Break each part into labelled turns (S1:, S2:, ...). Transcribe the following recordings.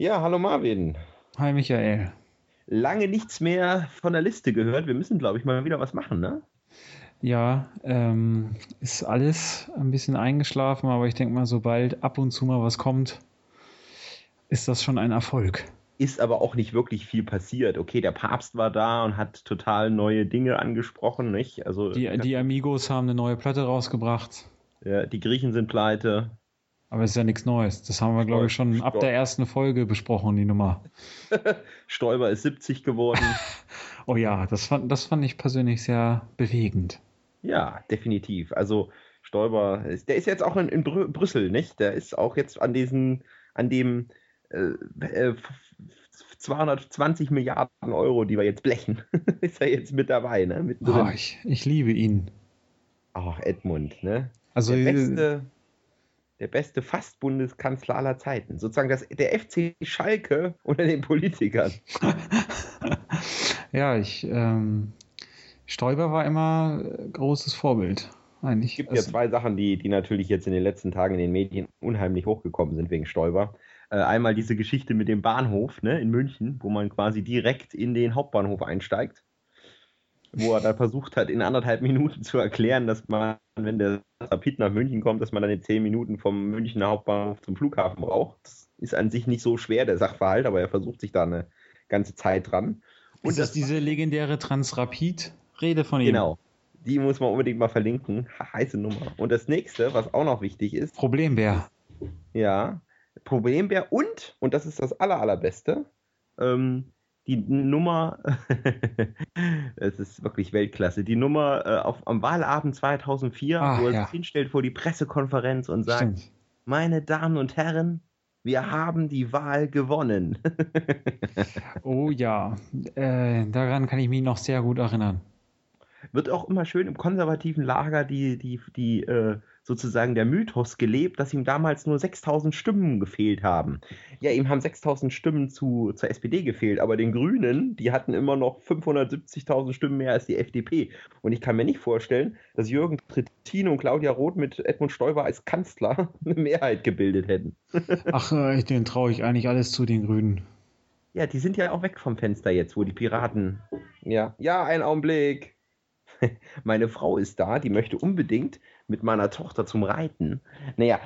S1: Ja, hallo Marvin.
S2: Hi Michael.
S1: Lange nichts mehr von der Liste gehört. Wir müssen, glaube ich, mal wieder was machen, ne?
S2: Ja, ähm, ist alles ein bisschen eingeschlafen, aber ich denke mal, sobald ab und zu mal was kommt, ist das schon ein Erfolg.
S1: Ist aber auch nicht wirklich viel passiert. Okay, der Papst war da und hat total neue Dinge angesprochen, nicht?
S2: Also die, die Amigos haben eine neue Platte rausgebracht.
S1: Ja, die Griechen sind pleite.
S2: Aber es ist ja nichts Neues. Das haben wir, glaube ich, schon ab der ersten Folge besprochen, die Nummer.
S1: Stoiber ist 70 geworden.
S2: oh ja, das fand, das fand ich persönlich sehr bewegend.
S1: Ja, definitiv. Also Stoiber, der ist jetzt auch in, in Brü Brüssel, nicht? Der ist auch jetzt an diesen, an dem äh, äh, 220 Milliarden Euro, die wir jetzt blechen, ist er jetzt mit dabei, ne?
S2: Oh, ich, ich liebe ihn.
S1: Ach, Edmund, ne?
S2: Also
S1: der beste, der beste Fast-Bundeskanzler aller Zeiten. Sozusagen das, der FC Schalke unter den Politikern.
S2: ja, ich, ähm, Stoiber war immer großes Vorbild. Eigentlich.
S1: Es gibt ja zwei Sachen, die, die natürlich jetzt in den letzten Tagen in den Medien unheimlich hochgekommen sind wegen Stoiber. Äh, einmal diese Geschichte mit dem Bahnhof ne, in München, wo man quasi direkt in den Hauptbahnhof einsteigt wo er dann versucht hat, in anderthalb Minuten zu erklären, dass man, wenn der Rapid nach München kommt, dass man dann in zehn Minuten vom Münchner Hauptbahnhof zum Flughafen braucht. Das ist an sich nicht so schwer, der Sachverhalt, aber er versucht sich da eine ganze Zeit dran.
S2: Und ist das, das diese legendäre Transrapid-Rede von ihm?
S1: Genau. Die muss man unbedingt mal verlinken. Heiße Nummer. Und das nächste, was auch noch wichtig ist.
S2: Problembär.
S1: Ja. Problembär und, und das ist das aller, allerbeste, ähm, die Nummer, es ist wirklich Weltklasse, die Nummer äh, auf, am Wahlabend 2004, Ach, wo er ja. sich hinstellt vor die Pressekonferenz und sagt, Stimmt. meine Damen und Herren, wir haben die Wahl gewonnen.
S2: oh ja, äh, daran kann ich mich noch sehr gut erinnern.
S1: Wird auch immer schön im konservativen Lager die, die, die äh, sozusagen der Mythos gelebt, dass ihm damals nur 6000 Stimmen gefehlt haben. Ja, ihm haben 6000 Stimmen zu, zur SPD gefehlt, aber den Grünen, die hatten immer noch 570.000 Stimmen mehr als die FDP. Und ich kann mir nicht vorstellen, dass Jürgen Trittin und Claudia Roth mit Edmund Stoiber als Kanzler eine Mehrheit gebildet hätten.
S2: Ach, äh, den traue ich eigentlich alles zu, den Grünen.
S1: Ja, die sind ja auch weg vom Fenster jetzt, wo die Piraten. Ja, ja, ein Augenblick. Meine Frau ist da, die möchte unbedingt mit meiner Tochter zum Reiten. Naja,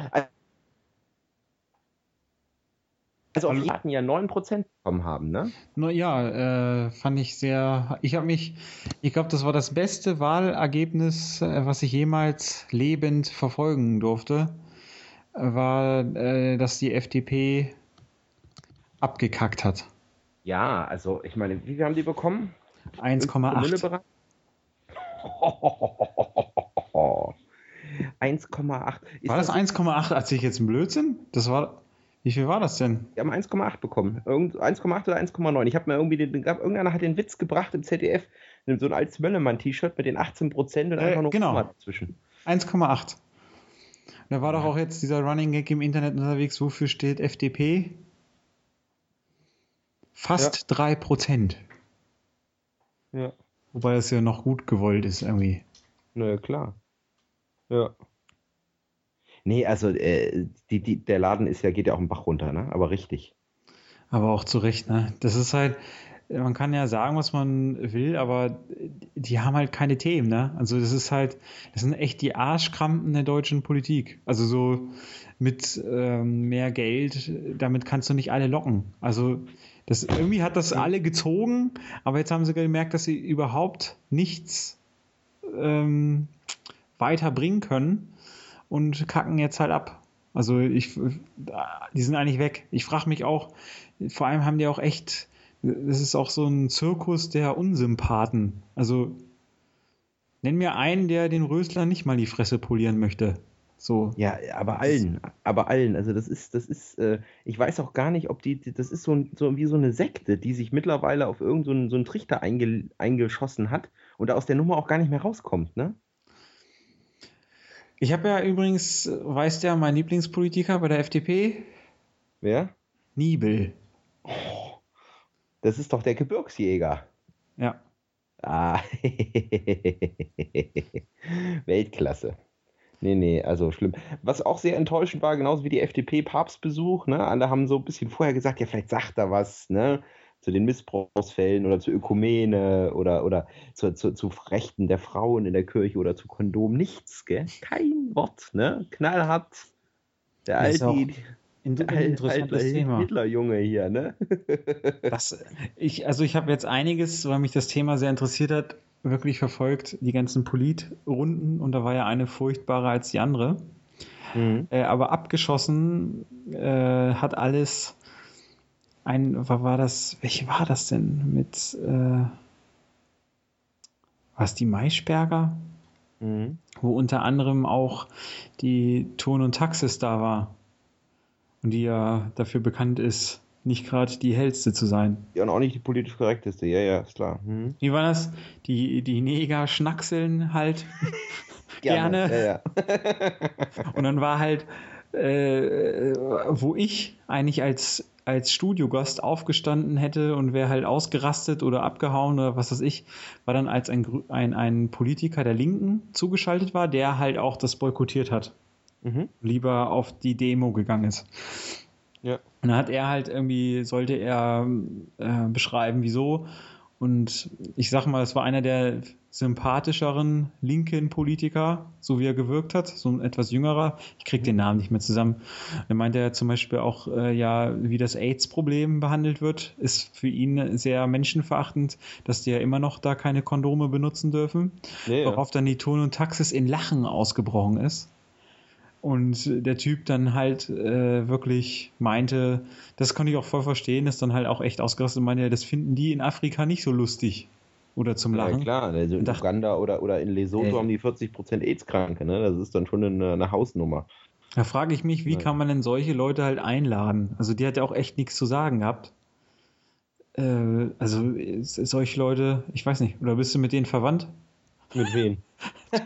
S1: also auf hatten ja 9% bekommen haben, ne?
S2: Ja, äh, fand ich sehr. Ich habe mich, ich glaube, das war das beste Wahlergebnis, äh, was ich jemals lebend verfolgen durfte, war, äh, dass die FDP abgekackt hat.
S1: Ja, also ich meine, wie viel haben die bekommen?
S2: 1,8. 1,8. War das 1,8? Erzähle ich jetzt einen Blödsinn? Das war. Wie viel war das denn?
S1: Wir haben 1,8 bekommen. 1,8 oder 1,9. Ich habe mir irgendwie den, irgendeiner hat den Witz gebracht im ZDF, so ein altes Möllermann-T-Shirt mit den 18 Prozent und
S2: äh, einfach nur genau. dazwischen. 1,8. Da war ja. doch auch jetzt dieser Running Gag im Internet unterwegs. Wofür steht FDP? Fast ja. 3 Prozent. Ja. Wobei das ja noch gut gewollt ist irgendwie.
S1: Naja, klar. Ja. Nee, also äh, die, die, der Laden ist ja, geht ja auch im Bach runter, ne? Aber richtig.
S2: Aber auch zu Recht, ne? Das ist halt, man kann ja sagen, was man will, aber die haben halt keine Themen, ne? Also das ist halt, das sind echt die Arschkrampen der deutschen Politik. Also so mit ähm, mehr Geld, damit kannst du nicht alle locken. Also das, irgendwie hat das alle gezogen, aber jetzt haben sie gemerkt, dass sie überhaupt nichts ähm, weiterbringen können und kacken jetzt halt ab. Also ich, die sind eigentlich weg. Ich frage mich auch, vor allem haben die auch echt, das ist auch so ein Zirkus der Unsympathen. Also nenn mir einen, der den Rösler nicht mal die Fresse polieren möchte. So.
S1: Ja, aber allen, aber allen. Also das ist, das ist, äh, ich weiß auch gar nicht, ob die, das ist so, so wie so eine Sekte, die sich mittlerweile auf irgendeinen so, so einen Trichter einge, eingeschossen hat und da aus der Nummer auch gar nicht mehr rauskommt, ne?
S2: Ich habe ja übrigens, weißt du ja, mein Lieblingspolitiker bei der FDP?
S1: Wer?
S2: Niebel.
S1: Oh, das ist doch der Gebirgsjäger.
S2: Ja.
S1: Ah. Weltklasse. Nee, nee, also schlimm. Was auch sehr enttäuschend war, genauso wie die FDP-Papstbesuch, ne? Alle haben so ein bisschen vorher gesagt, ja, vielleicht sagt er was, ne? Zu den Missbrauchsfällen oder zu Ökumene oder, oder zu, zu, zu Rechten der Frauen in der Kirche oder zu Kondom. Nichts, gell? Kein Wort, ne? Knallhart. Der alte,
S2: in, ein interessantes
S1: Hitler, Thema. Hitlerjunge hier, ne?
S2: das, ich, also ich habe jetzt einiges, weil mich das Thema sehr interessiert hat, wirklich verfolgt, die ganzen Politrunden und da war ja eine furchtbarer als die andere. Mhm. Äh, aber abgeschossen äh, hat alles ein, was war das, welche war das denn mit, äh, was die Maischberger? Mhm. Wo unter anderem auch die Ton und Taxis da war. Und die ja dafür bekannt ist, nicht gerade die hellste zu sein.
S1: Ja, und auch nicht die politisch korrekteste, ja, ja, ist klar. Hm.
S2: Wie war das? Die, die Neger schnackseln halt gerne. gerne. Ja, ja. und dann war halt, äh, wo ich eigentlich als, als Studiogast aufgestanden hätte und wäre halt ausgerastet oder abgehauen oder was weiß ich, war dann als ein, ein, ein Politiker der Linken zugeschaltet war, der halt auch das boykottiert hat. Mhm. Lieber auf die Demo gegangen ist. Ja. Und dann hat er halt irgendwie, sollte er äh, beschreiben, wieso. Und ich sag mal, es war einer der sympathischeren linken Politiker, so wie er gewirkt hat, so ein etwas jüngerer. Ich krieg den Namen nicht mehr zusammen. Er meinte ja zum Beispiel auch, äh, ja, wie das AIDS-Problem behandelt wird, ist für ihn sehr menschenverachtend, dass die ja immer noch da keine Kondome benutzen dürfen. Ja, Worauf dann die Ton und Taxis in Lachen ausgebrochen ist. Und der Typ dann halt äh, wirklich meinte, das konnte ich auch voll verstehen, ist dann halt auch echt ausgerastet und meinte, das finden die in Afrika nicht so lustig. Oder zum Lachen.
S1: Ja, klar, also in dachte, Uganda oder, oder in Lesotho ey. haben die 40% AIDS-Kranke, ne? Das ist dann schon eine, eine Hausnummer.
S2: Da frage ich mich, wie ja. kann man denn solche Leute halt einladen? Also die hat ja auch echt nichts zu sagen gehabt. Äh, also solche Leute, ich weiß nicht, oder bist du mit denen verwandt?
S1: Mit wem?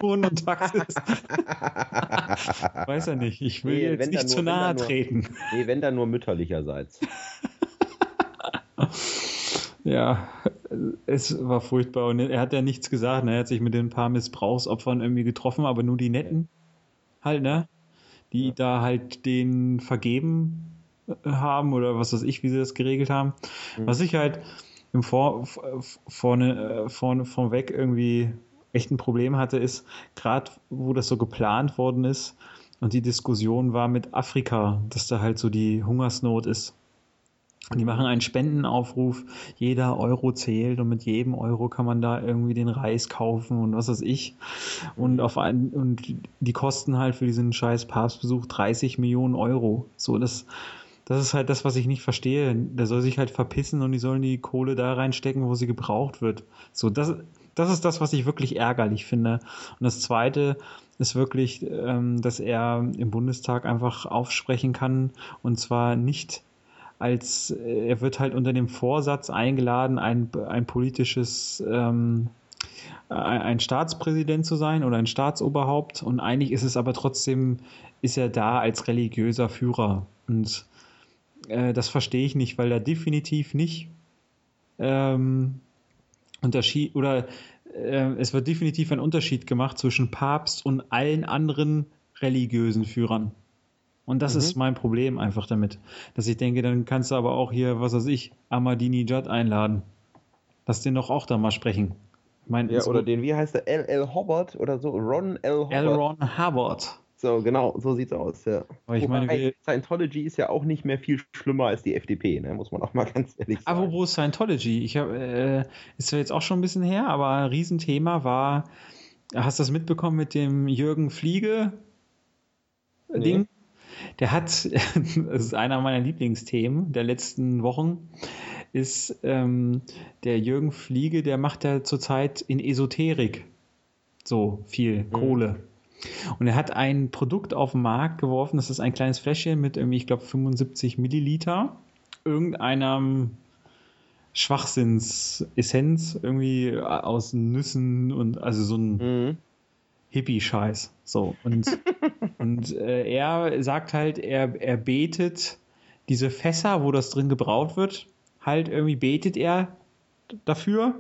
S2: Ton und Taxis. Weiß er nicht. Ich will nee, jetzt nicht zu nahe nur, treten.
S1: Nee, wenn dann nur mütterlicherseits.
S2: ja, es war furchtbar. Und er hat ja nichts gesagt. Ne? Er hat sich mit den paar Missbrauchsopfern irgendwie getroffen, aber nur die Netten halt, ne? Die ja. da halt den vergeben haben oder was weiß ich, wie sie das geregelt haben. Mhm. Was ich halt im Vor, vorne, äh, vorne, vorweg irgendwie echt ein Problem hatte, ist, gerade wo das so geplant worden ist und die Diskussion war mit Afrika, dass da halt so die Hungersnot ist. Und die machen einen Spendenaufruf, jeder Euro zählt und mit jedem Euro kann man da irgendwie den Reis kaufen und was weiß ich. Und auf ein, und die kosten halt für diesen scheiß Papstbesuch 30 Millionen Euro. So, das, das ist halt das, was ich nicht verstehe. Der soll sich halt verpissen und die sollen die Kohle da reinstecken, wo sie gebraucht wird. So, das, das ist das, was ich wirklich ärgerlich finde. Und das Zweite ist wirklich, ähm, dass er im Bundestag einfach aufsprechen kann. Und zwar nicht als, äh, er wird halt unter dem Vorsatz eingeladen, ein, ein politisches ähm, ein Staatspräsident zu sein oder ein Staatsoberhaupt. Und eigentlich ist es aber trotzdem, ist er da als religiöser Führer. Und äh, das verstehe ich nicht, weil er definitiv nicht ähm, Unterschied oder äh, es wird definitiv ein Unterschied gemacht zwischen Papst und allen anderen religiösen Führern. Und das mhm. ist mein Problem einfach damit. Dass ich denke, dann kannst du aber auch hier, was weiß ich, Ahmadinejad einladen. Lass den doch auch da mal sprechen.
S1: Mein, ja, oder den, wie heißt der? L.L. Hubbard oder so? Ron L. Hubbard.
S2: L. Ron Hubbard.
S1: So, genau, so sieht's aus, ja.
S2: Aber ich meine, wir,
S1: Scientology ist ja auch nicht mehr viel schlimmer als die FDP, ne? muss man auch mal ganz ehrlich sagen.
S2: Aber wo ist Scientology? Ich hab, äh, ist ja jetzt auch schon ein bisschen her, aber ein Riesenthema war, hast du das mitbekommen mit dem Jürgen Fliege Ding? Nee. Der hat, das ist einer meiner Lieblingsthemen der letzten Wochen, ist ähm, der Jürgen Fliege, der macht ja zurzeit in Esoterik so viel mhm. Kohle. Und er hat ein Produkt auf den Markt geworfen, das ist ein kleines Fläschchen mit irgendwie, ich glaube, 75 Milliliter, irgendeinem Schwachsinns-Essenz, irgendwie aus Nüssen und also so ein mhm. Hippie-Scheiß. So. Und, und äh, er sagt halt, er, er betet diese Fässer, wo das drin gebraut wird, halt irgendwie betet er dafür.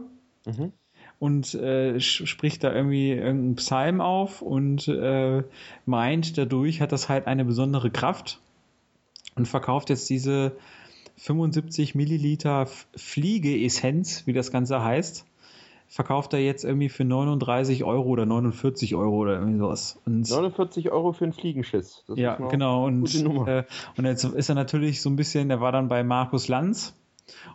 S2: Mhm. Und äh, spricht da irgendwie irgendeinen Psalm auf und äh, meint, dadurch hat das halt eine besondere Kraft und verkauft jetzt diese 75 Milliliter Fliegeessenz, wie das Ganze heißt, verkauft er jetzt irgendwie für 39 Euro oder 49 Euro oder irgendwie sowas.
S1: Und 49 Euro für einen Fliegenschiss.
S2: Das ja, genau. Und, äh, und jetzt ist er natürlich so ein bisschen, der war dann bei Markus Lanz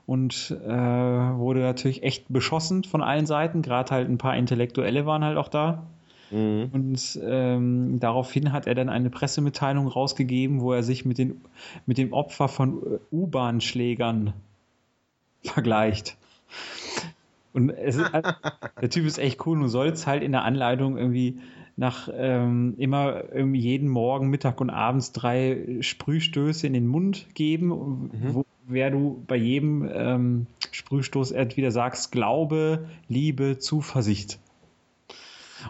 S2: und äh, wurde natürlich echt beschossen von allen Seiten. Gerade halt ein paar Intellektuelle waren halt auch da. Mhm. Und ähm, daraufhin hat er dann eine Pressemitteilung rausgegeben, wo er sich mit, den, mit dem Opfer von U-Bahn-Schlägern vergleicht. Und es ist, halt, der Typ ist echt cool. Du sollst halt in der Anleitung irgendwie nach ähm, immer irgendwie jeden Morgen, Mittag und abends drei Sprühstöße in den Mund geben, mhm. wo wer du bei jedem ähm, Sprühstoß entweder sagst Glaube, Liebe, Zuversicht.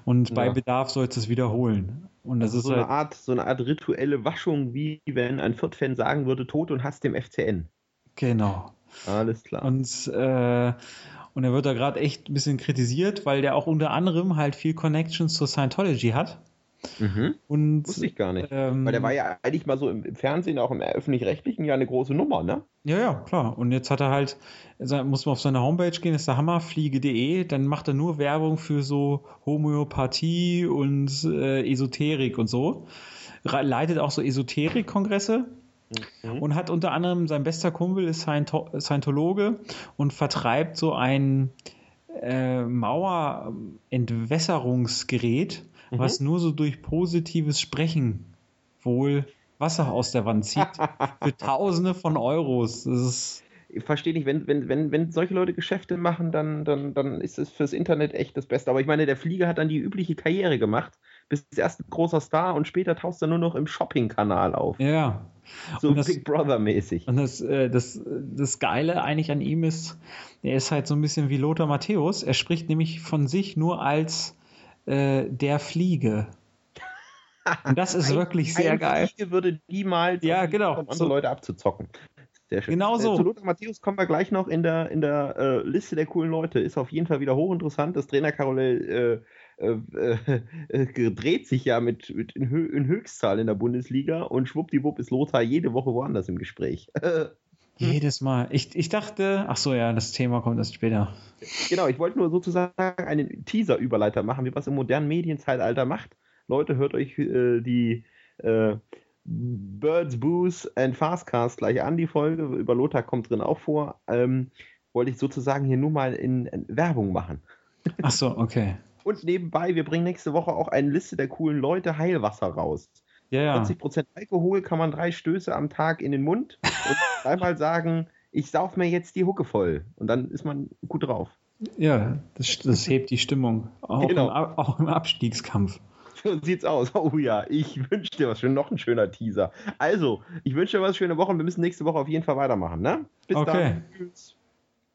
S2: Und ja. bei Bedarf sollst du es wiederholen. Und das, das ist
S1: so, halt, eine Art, so eine Art rituelle Waschung, wie wenn ein Viertfan sagen würde, Tod und Hass dem FCN.
S2: Genau.
S1: Alles klar.
S2: Und, äh, und er wird da gerade echt ein bisschen kritisiert, weil der auch unter anderem halt viel Connections zur Scientology hat.
S1: Mhm. Und, Wusste ich gar nicht. Ähm, Weil der war ja eigentlich mal so im, im Fernsehen, auch im öffentlich-rechtlichen, ja eine große Nummer, ne?
S2: Ja, ja, klar. Und jetzt hat er halt, also muss man auf seine Homepage gehen, ist der hammerfliege.de, dann macht er nur Werbung für so Homöopathie und äh, Esoterik und so. Leitet auch so Esoterik-Kongresse. Mhm. Und hat unter anderem sein bester Kumpel ist Scientologe und vertreibt so ein äh, Mauerentwässerungsgerät, mhm. was nur so durch positives Sprechen wohl Wasser aus der Wand zieht. für Tausende von Euros. Das ist
S1: ich verstehe nicht, wenn, wenn, wenn, wenn solche Leute Geschäfte machen, dann, dann, dann ist es fürs Internet echt das Beste. Aber ich meine, der Flieger hat dann die übliche Karriere gemacht, bis erst ein großer Star und später taucht er nur noch im Shopping-Kanal auf.
S2: Ja.
S1: So das, Big Brother-mäßig.
S2: Und das, äh, das, das Geile eigentlich an ihm ist, er ist halt so ein bisschen wie Lothar Matthäus. Er spricht nämlich von sich nur als äh, der Fliege. Und das ist ein, wirklich sehr geil.
S1: Fliege würde niemals
S2: ja, genau.
S1: um andere so. Leute abzuzocken.
S2: Sehr schön. Genau äh, so.
S1: Zu Lothar Matthäus kommen wir gleich noch in der, in der äh, Liste der coolen Leute. Ist auf jeden Fall wieder hochinteressant. Das Trainerkarussell äh, äh, äh, dreht sich ja mit, mit in, Höchstzahl in der Bundesliga und schwuppdiwupp ist Lothar jede Woche woanders im Gespräch.
S2: Jedes Mal. Ich, ich dachte, ach so, ja, das Thema kommt erst später.
S1: Genau, ich wollte nur sozusagen einen Teaser-Überleiter machen, wie was im modernen Medienzeitalter macht. Leute, hört euch äh, die äh, Birds, Booze and Fastcast gleich an, die Folge. Über Lothar kommt drin auch vor. Ähm, wollte ich sozusagen hier nur mal in, in Werbung machen.
S2: Ach so, okay.
S1: Und nebenbei, wir bringen nächste Woche auch eine Liste der coolen Leute Heilwasser raus.
S2: Ja, ja.
S1: 40% Alkohol kann man drei Stöße am Tag in den Mund und dreimal sagen, ich sauf mir jetzt die Hucke voll. Und dann ist man gut drauf.
S2: Ja, das, das hebt die Stimmung. Auch, genau. im, auch im Abstiegskampf.
S1: So sieht's aus. Oh ja, ich wünsche dir was schön, noch ein schöner Teaser. Also, ich wünsche dir was, schöne Woche. Wir müssen nächste Woche auf jeden Fall weitermachen, ne?
S2: Bis okay. dann. Tschüss.